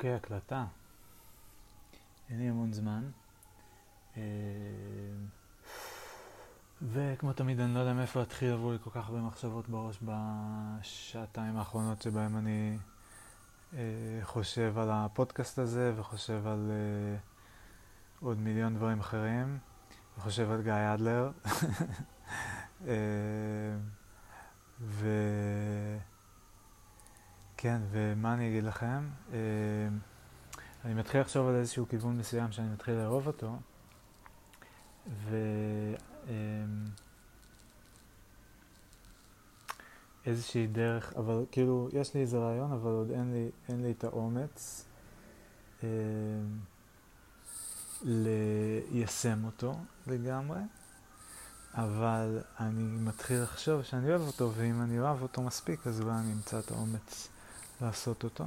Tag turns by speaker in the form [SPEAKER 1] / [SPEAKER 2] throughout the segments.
[SPEAKER 1] אוקיי, הקלטה. אין לי המון זמן. אה, וכמו תמיד, אני לא יודע מאיפה להתחיל עבור לי כל כך הרבה מחשבות בראש בשעתיים האחרונות שבהם אני אה, חושב על הפודקאסט הזה וחושב על אה, עוד מיליון דברים אחרים, וחושב על גיא אדלר. ו... כן, ומה אני אגיד לכם? אה, אני מתחיל לחשוב על איזשהו כיוון מסוים שאני מתחיל לאהוב אותו, ו... אה, איזושהי דרך, אבל כאילו, יש לי איזה רעיון, אבל עוד אין לי, אין לי את האומץ אה, ליישם אותו לגמרי, אבל אני מתחיל לחשוב שאני אוהב אותו, ואם אני אוהב אותו מספיק, אז אולי אני אמצא את האומץ לעשות אותו.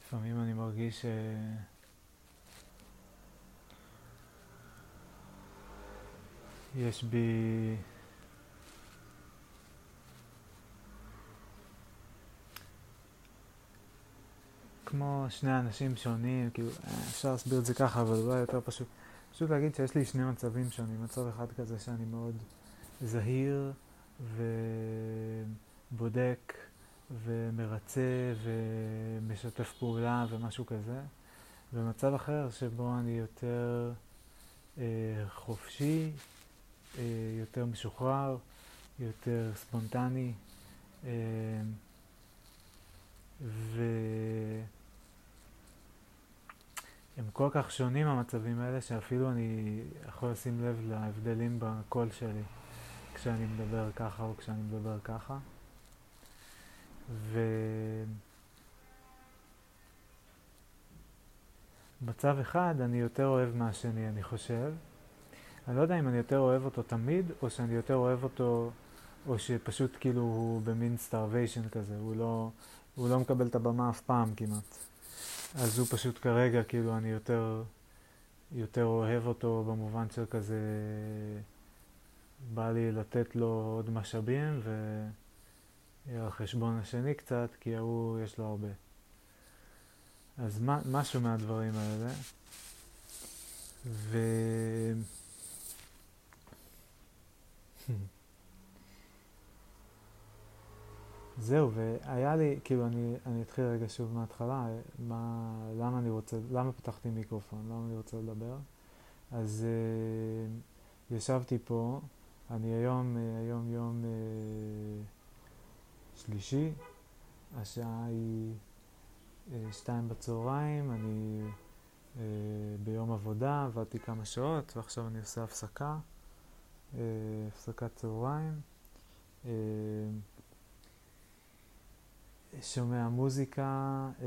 [SPEAKER 1] לפעמים אני מרגיש ש... יש בי כמו שני אנשים שונים, כאילו, אה, אפשר להסביר את זה ככה, אבל אולי יותר פשוט. פשוט להגיד שיש לי שני מצבים שונים. מצב אחד כזה שאני מאוד זהיר ובודק ומרצה ומשתף פעולה ומשהו כזה. ומצב אחר שבו אני יותר אה, חופשי, אה, יותר משוחרר, יותר ספונטני. אה, והם כל כך שונים המצבים האלה, שאפילו אני יכול לשים לב להבדלים בקול שלי כשאני מדבר ככה או כשאני מדבר ככה. ומצב אחד אני יותר אוהב מהשני, אני חושב. אני לא יודע אם אני יותר אוהב אותו תמיד, או שאני יותר אוהב אותו, או שפשוט כאילו הוא במין starvation כזה, הוא לא, הוא לא מקבל את הבמה אף פעם כמעט. אז הוא פשוט כרגע, כאילו, אני יותר, יותר אוהב אותו במובן של כזה, בא לי לתת לו עוד משאבים, ועל חשבון השני קצת, כי ההוא יש לו הרבה. אז מה, משהו מהדברים האלה. ו... זהו, והיה לי, כאילו, אני, אני אתחיל רגע שוב מההתחלה, מה, למה אני רוצה, למה פתחתי מיקרופון, למה אני רוצה לדבר. אז uh, ישבתי פה, אני היום, uh, היום יום uh, שלישי, השעה היא uh, שתיים בצהריים, אני uh, ביום עבודה, עבדתי כמה שעות, ועכשיו אני עושה הפסקה, uh, הפסקת צהריים. Uh, שומע מוזיקה אה,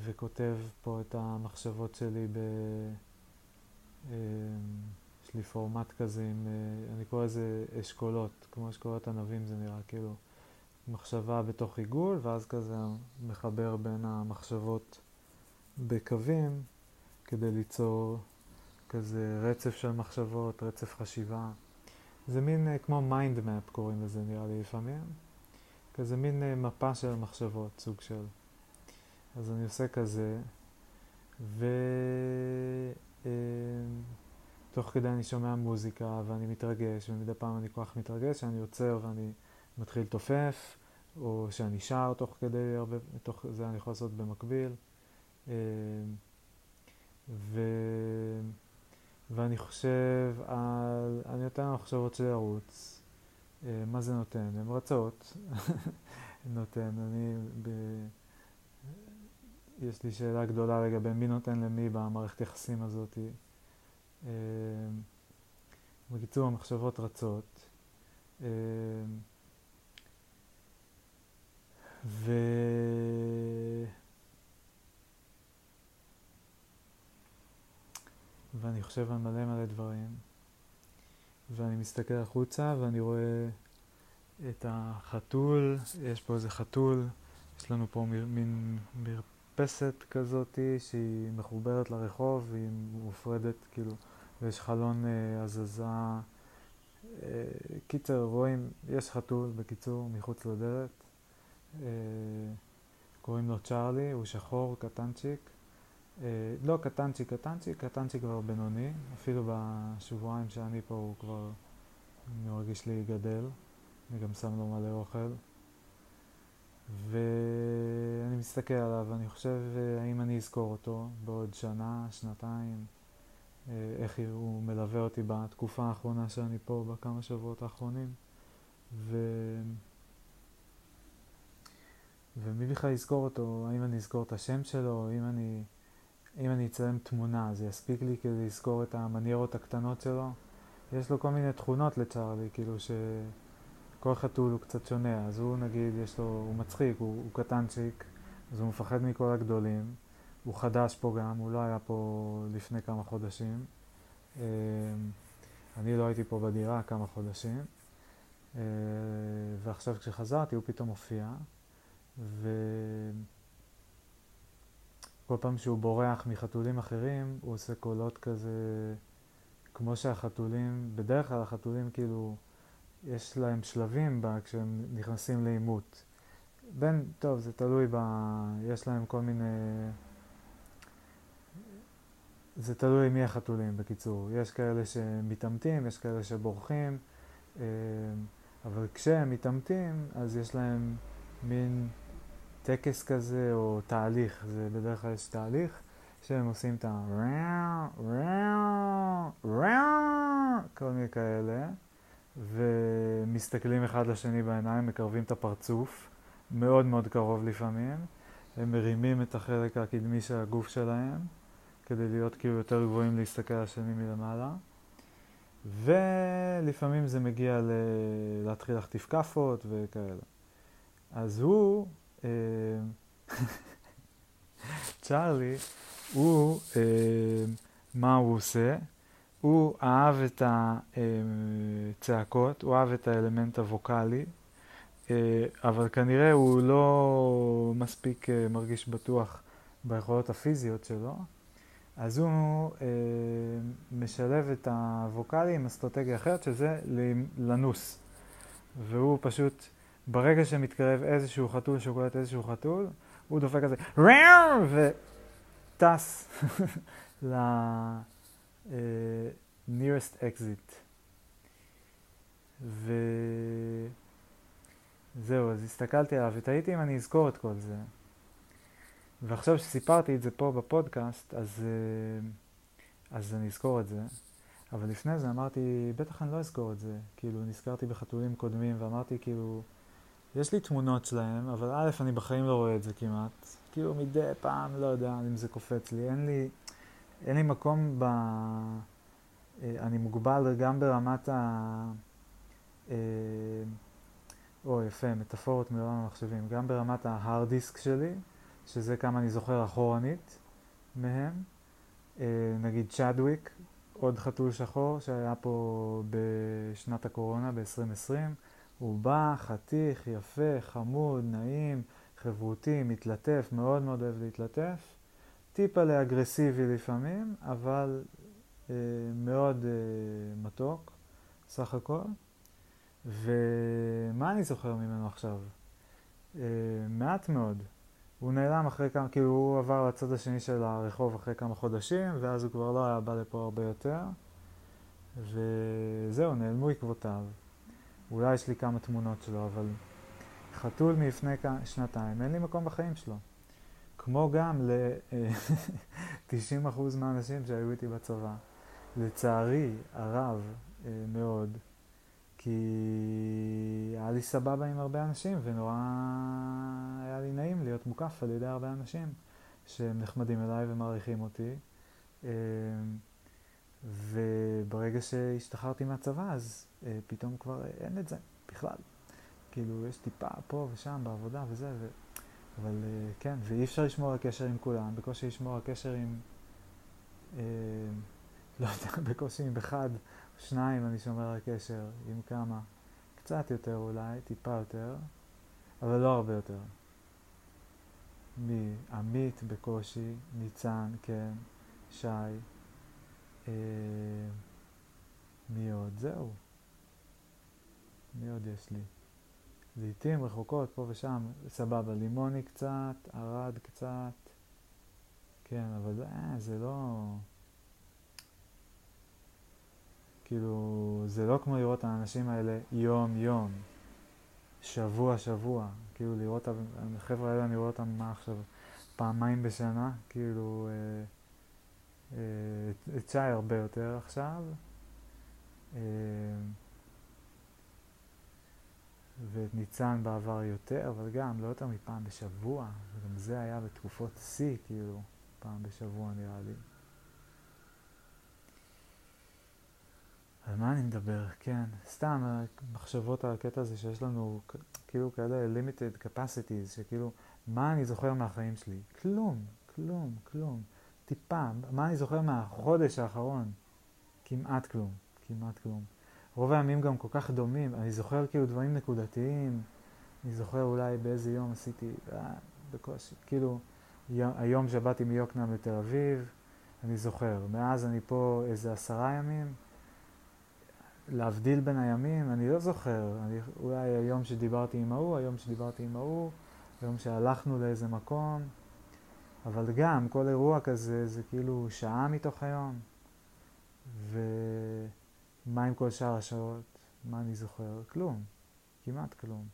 [SPEAKER 1] וכותב פה את המחשבות שלי ב... אה, יש לי פורמט כזה עם, אה, אני קורא לזה אשכולות, כמו אשכולות ענבים זה נראה, כאילו מחשבה בתוך עיגול, ואז כזה מחבר בין המחשבות בקווים כדי ליצור כזה רצף של מחשבות, רצף חשיבה. זה מין כמו mind map קוראים לזה נראה לי לפעמים. כזה מין אה, מפה של מחשבות, סוג של. אז אני עושה כזה, ותוך אה, כדי אני שומע מוזיקה ואני מתרגש, ומדי פעם אני כל כך מתרגש שאני עוצר ואני מתחיל לתופף, או שאני שר תוך כדי, הרבה, תוך זה אני יכול לעשות במקביל. אה, ו... ואני חושב על, אני נותן למחשבות שלי לרוץ, מה זה נותן? הן רצות, נותן. אני, ב... יש לי שאלה גדולה לגבי מי נותן למי במערכת יחסים הזאת. אה, בקיצור, המחשבות רצות. אה, ו... ואני חושב על מלא מלא דברים. ואני מסתכל החוצה ואני רואה את החתול, יש פה איזה חתול, יש לנו פה מין מרפסת כזאתי שהיא מחוברת לרחוב והיא מופרדת כאילו, ויש חלון אה, הזזה. אה, קיצר, רואים, יש חתול בקיצור מחוץ לדלת. אה, קוראים לו צ'ארלי, הוא שחור, קטנצ'יק. אה, לא קטנצ'יק, קטנצ'יק, קטנצ'יק כבר בינוני, אפילו בשבועיים שאני פה הוא כבר מרגיש לי גדל. אני גם שם לו מלא אוכל. ואני מסתכל עליו ואני חושב אה, האם אני אזכור אותו בעוד שנה, שנתיים, אה, איך הוא מלווה אותי בתקופה האחרונה שאני פה, בכמה שבועות האחרונים. ו... ומי בכלל יזכור אותו, האם אני אזכור את השם שלו, אם אני, אם אני אצלם תמונה, זה יספיק לי כדי לזכור את המניירות הקטנות שלו. יש לו כל מיני תכונות לצ'ארלי, כאילו שכל חתול הוא קצת שונה, אז הוא נגיד, יש לו, הוא מצחיק, הוא, הוא קטנצ'יק, אז הוא מפחד מכל הגדולים. הוא חדש פה גם, הוא לא היה פה לפני כמה חודשים. אמ, אני לא הייתי פה בדירה כמה חודשים, אה, ועכשיו כשחזרתי הוא פתאום הופיע. וכל פעם שהוא בורח מחתולים אחרים, הוא עושה קולות כזה, כמו שהחתולים, בדרך כלל החתולים כאילו, יש להם שלבים בה כשהם נכנסים לעימות. בין, טוב, זה תלוי ב... יש להם כל מיני... זה תלוי מי החתולים, בקיצור. יש כאלה שמתעמתים, יש כאלה שבורחים, אה, אבל כשהם מתעמתים, אז יש להם מין טקס כזה או תהליך, זה בדרך כלל יש תהליך שהם עושים את ה... כל מיני כאלה, ומסתכלים אחד לשני בעיניים, מקרבים את הפרצוף, מאוד מאוד קרוב לפעמים, הם מרימים את החלק הקדמי של הגוף שלהם, כדי להיות כאילו יותר גבוהים להסתכל על השני מלמעלה. ולפעמים זה מגיע ל... להתחיל להחטיף כאפות וכאלה. אז הוא צ'ארלי, הוא, אה, מה הוא עושה? הוא אהב את הצעקות, הוא אהב את האלמנט הווקאלי, אה, אבל כנראה הוא לא מספיק מרגיש בטוח ביכולות הפיזיות שלו, אז הוא משלב את הווקאלי עם אסטרטגיה אחרת, שזה לנוס. והוא פשוט ברגע שמתקרב איזשהו חתול שקולט איזשהו חתול, הוא דופק כזה וטס ל-nearest exit. וזהו, אז הסתכלתי עליו ותהיתי אם אני אזכור את כל זה. ועכשיו שסיפרתי את זה פה בפודקאסט, אז, אז אני אזכור את זה. אבל לפני זה אמרתי, בטח אני לא אזכור את זה. כאילו, נזכרתי בחתולים קודמים ואמרתי, כאילו, יש לי תמונות שלהם, אבל א', אני בחיים לא רואה את זה כמעט. כאילו מדי פעם, לא יודע אם זה קופץ לי. אין לי, אין לי מקום ב... אה, אני מוגבל גם ברמת ה... אה, או, יפה, מטאפורות מעולם המחשבים. גם ברמת ההארד דיסק שלי, שזה כמה אני זוכר אחורנית מהם. אה, נגיד צ'אדוויק, עוד חתול שחור שהיה פה בשנת הקורונה, ב-2020. הוא בא, חתיך, יפה, חמוד, נעים, חברותי, מתלטף, מאוד מאוד אוהב להתלטף. טיפה לאגרסיבי לפעמים, אבל אה, מאוד אה, מתוק, סך הכל. ומה אני זוכר ממנו עכשיו? אה, מעט מאוד. הוא נעלם אחרי כמה, כאילו הוא עבר לצד השני של הרחוב אחרי כמה חודשים, ואז הוא כבר לא היה בא לפה הרבה יותר. וזהו, נעלמו עקבותיו. אולי יש לי כמה תמונות שלו, אבל חתול מלפני שנתיים, אין לי מקום בחיים שלו. כמו גם ל-90% מהאנשים שהיו איתי בצבא. לצערי הרב אה, מאוד, כי היה לי סבבה עם הרבה אנשים, ונורא היה לי נעים להיות מוקף על ידי הרבה אנשים שהם נחמדים אליי ומעריכים אותי. וברגע שהשתחררתי מהצבא, אז אה, פתאום כבר אין את זה בכלל. כאילו, יש טיפה פה ושם בעבודה וזה, ו... אבל אה, כן, ואי אפשר לשמור על קשר עם כולם, בקושי לשמור על קשר עם, אה, לא יודע, בקושי עם אחד או שניים אני שומר על קשר, עם כמה. קצת יותר אולי, טיפה יותר, אבל לא הרבה יותר. מי? עמית בקושי, ניצן, כן, שי, אה, מי עוד? זהו. מי עוד יש לי? לעיתים רחוקות, פה ושם, סבבה, לימוני קצת, ערד קצת, כן, אבל אה, זה לא... כאילו, זה לא כמו לראות את האנשים האלה יום-יום, שבוע-שבוע. כאילו, לראות, החבר'ה האלה, אני רואה אותם, מה עכשיו, פעמיים בשנה, כאילו, אה, אה, את שי הרבה יותר עכשיו. אה, ואת ניצן בעבר יותר, אבל גם לא יותר מפעם בשבוע, וגם זה היה בתקופות שיא, כאילו, פעם בשבוע נראה לי. על מה אני מדבר? כן, סתם מחשבות על הקטע הזה שיש לנו כאילו כאלה limited capacities, שכאילו, מה אני זוכר מהחיים שלי? כלום, כלום, כלום. טיפה, מה אני זוכר מהחודש האחרון? כמעט כלום, כמעט כלום. רוב הימים גם כל כך דומים, אני זוכר כאילו דברים נקודתיים, אני זוכר אולי באיזה יום עשיתי, אה, בקושי, כאילו, היום שבאתי מיוקנעם לתל אביב, אני זוכר. מאז אני פה איזה עשרה ימים. להבדיל בין הימים, אני לא זוכר. אני, אולי היום שדיברתי עם ההוא, היום שדיברתי עם ההוא, היום שהלכנו לאיזה מקום. אבל גם, כל אירוע כזה זה כאילו שעה מתוך היום. ומה עם כל שאר השעות? מה אני זוכר? כלום. כמעט כלום.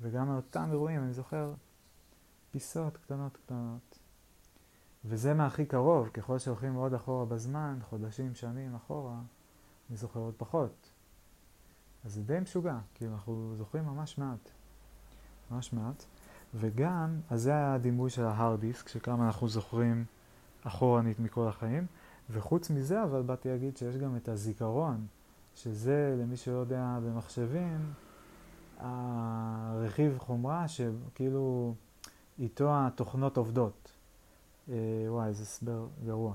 [SPEAKER 1] וגם מאותם אירועים אני זוכר פיסות קטנות קטנות. וזה מהכי קרוב, ככל שהולכים מאוד אחורה בזמן, חודשים, שנים אחורה, אני זוכר עוד פחות. אז זה די משוגע, כאילו אנחנו זוכרים ממש מעט. ממש מעט. וגם, אז זה הדימוי של ההארד דיסק, שכמה אנחנו זוכרים אחורנית מכל החיים. וחוץ מזה, אבל באתי להגיד שיש גם את הזיכרון, שזה, למי שלא יודע, במחשבים, הרכיב חומרה שכאילו איתו התוכנות עובדות. אה, וואי, זה הסבר גרוע.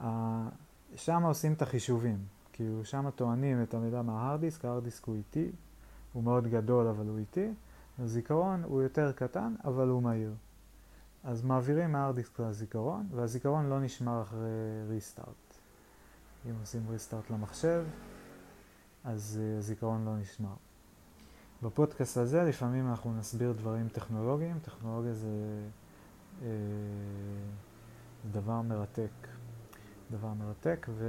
[SPEAKER 1] אה, שם עושים את החישובים. כאילו שם טוענים את המידע מההארד דיסק, ההארד דיסק הוא איטי, הוא מאוד גדול אבל הוא איטי, הזיכרון הוא יותר קטן אבל הוא מהיר. אז מעבירים מההארד דיסק לזיכרון, והזיכרון לא נשמר אחרי ריסטארט. אם עושים ריסטארט למחשב, אז uh, הזיכרון לא נשמר. בפודקאסט הזה לפעמים אנחנו נסביר דברים טכנולוגיים, טכנולוגיה זה, אה, זה דבר מרתק. דבר מרתק, ו...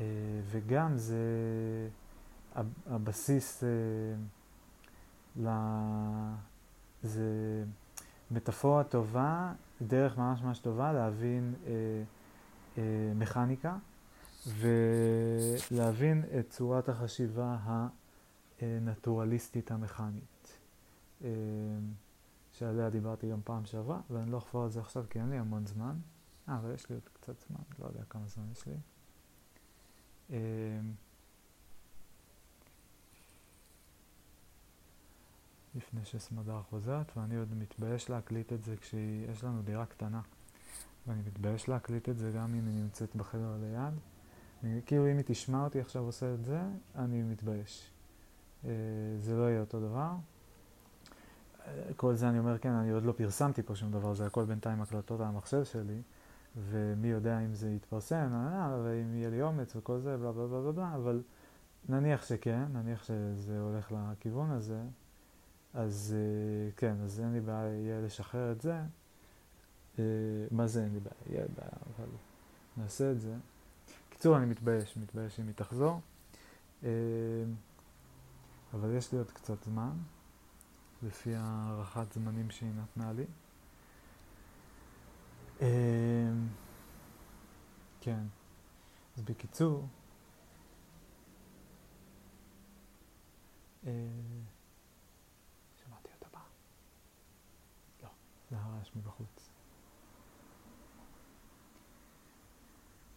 [SPEAKER 1] אה, וגם זה הבסיס אה, ל... זה מטאפורה טובה, דרך ממש ממש טובה להבין אה, אה, מכניקה ולהבין את צורת החשיבה הנטורליסטית המכנית, אה, שעליה דיברתי גם פעם שעברה, ואני לא אחפור על זה עכשיו כי אין לי המון זמן. אה, אבל יש לי עוד קצת זמן, לא יודע כמה זמן יש לי. לפני שסמדר חוזרת, ואני עוד מתבייש להקליט את זה כשיש לנו דירה קטנה. ואני מתבייש להקליט את זה גם אם היא נמצאת בחדר ליד. אני, כאילו אם היא תשמע אותי עכשיו עושה את זה, אני מתבייש. אה, זה לא יהיה אותו דבר. כל זה אני אומר, כן, אני עוד לא פרסמתי פה שום דבר, זה הכל בינתיים הקלטות על המחשב שלי. ומי יודע אם זה יתפרסם, ואם יהיה לי אומץ וכל זה, בלה בלה בלה בלה, אבל נניח שכן, נניח שזה הולך לכיוון הזה, אז אה, כן, אז אין לי בעיה לשחרר את זה. אה, מה זה אין לי בעיה? יהיה בעיה, אבל נעשה את זה. קיצור, אני מתבייש, מתבייש אם היא תחזור. אה, אבל יש לי עוד קצת זמן, לפי הערכת זמנים שהיא נתנה לי. אמ, כן. אז בקיצור, זה הרעש מבחוץ.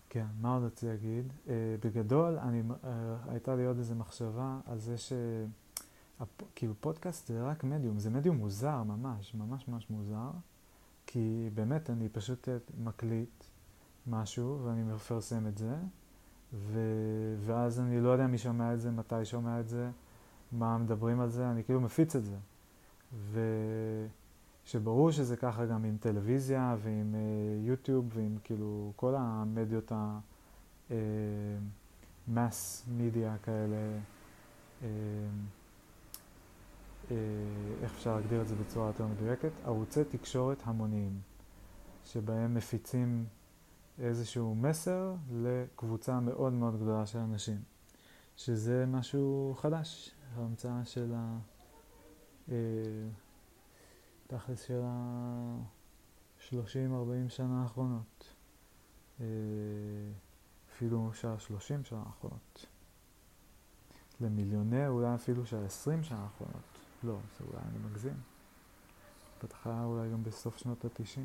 [SPEAKER 1] כן, מה עוד רציתי להגיד? Uh, בגדול, אני, uh, הייתה לי עוד איזו מחשבה על זה ש... כאילו פודקאסט זה רק מדיום, זה מדיום מוזר ממש, ממש ממש מוזר. כי באמת אני פשוט מקליט משהו ואני מפרסם את זה, ו... ואז אני לא יודע מי שומע את זה, מתי שומע את זה, מה מדברים על זה, אני כאילו מפיץ את זה. ושברור שזה ככה גם עם טלוויזיה ועם uh, יוטיוב ועם כאילו כל המדיות המאס מדיה כאלה. Uh, uh, איך אפשר להגדיר את זה בצורה יותר מדויקת? ערוצי תקשורת המוניים, שבהם מפיצים איזשהו מסר לקבוצה מאוד מאוד גדולה של אנשים, שזה משהו חדש, ההמצאה של ה... אה, תכלס של ה-30-40 שנה האחרונות. אה, אפילו של ה-30 שנה האחרונות. למיליונר אולי אפילו של ה-20 שנה האחרונות. לא, זה אולי אני מגזים. פתחה אולי גם בסוף שנות ה-90.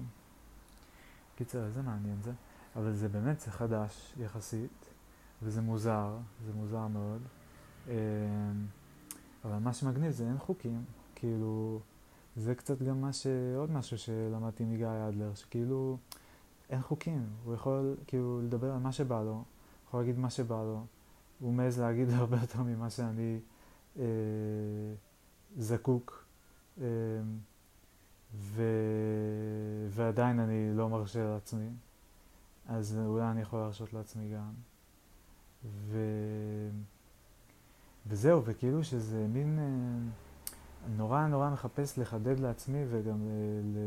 [SPEAKER 1] קיצר, איזה מעניין זה. אבל זה באמת, זה חדש יחסית, וזה מוזר, זה מוזר מאוד. אמ, אבל מה שמגניב זה אין חוקים, כאילו, זה קצת גם מה ש... עוד משהו שלמדתי מגיא אדלר, שכאילו אין חוקים, הוא יכול כאילו לדבר על מה שבא לו, יכול להגיד מה שבא לו, הוא מעז להגיד הרבה יותר ממה שאני אה, זקוק, אה, ו... ועדיין אני לא מרשה לעצמי. אז אולי אני יכול להרשות לעצמי גם. ו... וזהו, וכאילו שזה מין... אה, נורא נורא מחפש לחדד לעצמי וגם ל...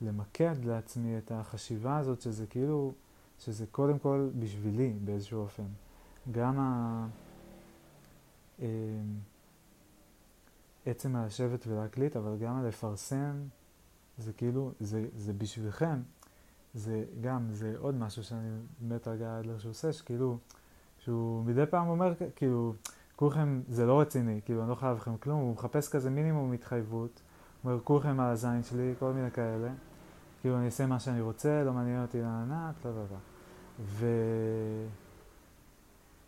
[SPEAKER 1] למקד לעצמי את החשיבה הזאת, שזה כאילו, שזה קודם כל בשבילי באיזשהו אופן. גם ה... אה, עצם הלשבת ולהקליט, אבל גם הלפרסם, זה כאילו, זה, זה בשבילכם, זה גם, זה עוד משהו שאני מת על גיא אדלר שהוא עושה, שכאילו, שהוא מדי פעם אומר, כאילו, כולכם, זה לא רציני, כאילו, אני לא חייב לכם כלום, הוא מחפש כזה מינימום התחייבות, אומר, כולכם על הזין שלי, כל מיני כאלה, כאילו, אני אעשה מה שאני רוצה, לא מעניין אותי לענת, לא, לא, לא.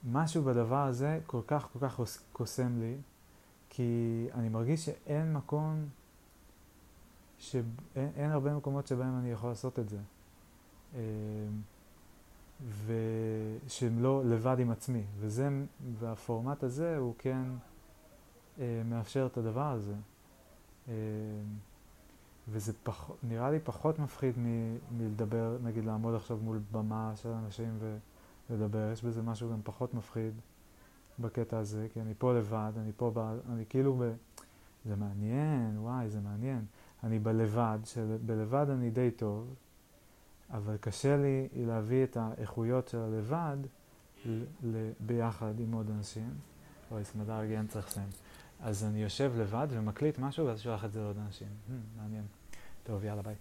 [SPEAKER 1] ומשהו בדבר הזה כל כך כל כך קוסם לי, כי אני מרגיש שאין מקום, שאין הרבה מקומות שבהם אני יכול לעשות את זה. ושהם לא לבד עם עצמי. וזה, והפורמט הזה הוא כן אה, מאפשר את הדבר הזה. אה, וזה פח, נראה לי פחות מפחיד מ, מלדבר, נגיד לעמוד עכשיו מול במה של אנשים ולדבר, יש בזה משהו גם פחות מפחיד בקטע הזה, כי אני פה לבד, אני פה, ב, אני כאילו ב... זה מעניין, וואי, זה מעניין. אני בלבד, שבלבד אני די טוב, אבל קשה לי להביא את האיכויות של הלבד ביחד עם עוד אנשים. אוי, סמדר הרגיען צריך לסיים. אז אני יושב לבד ומקליט משהו ואז שולח את זה לעוד אנשים. Hmm, מעניין. טוב, יאללה, ביי.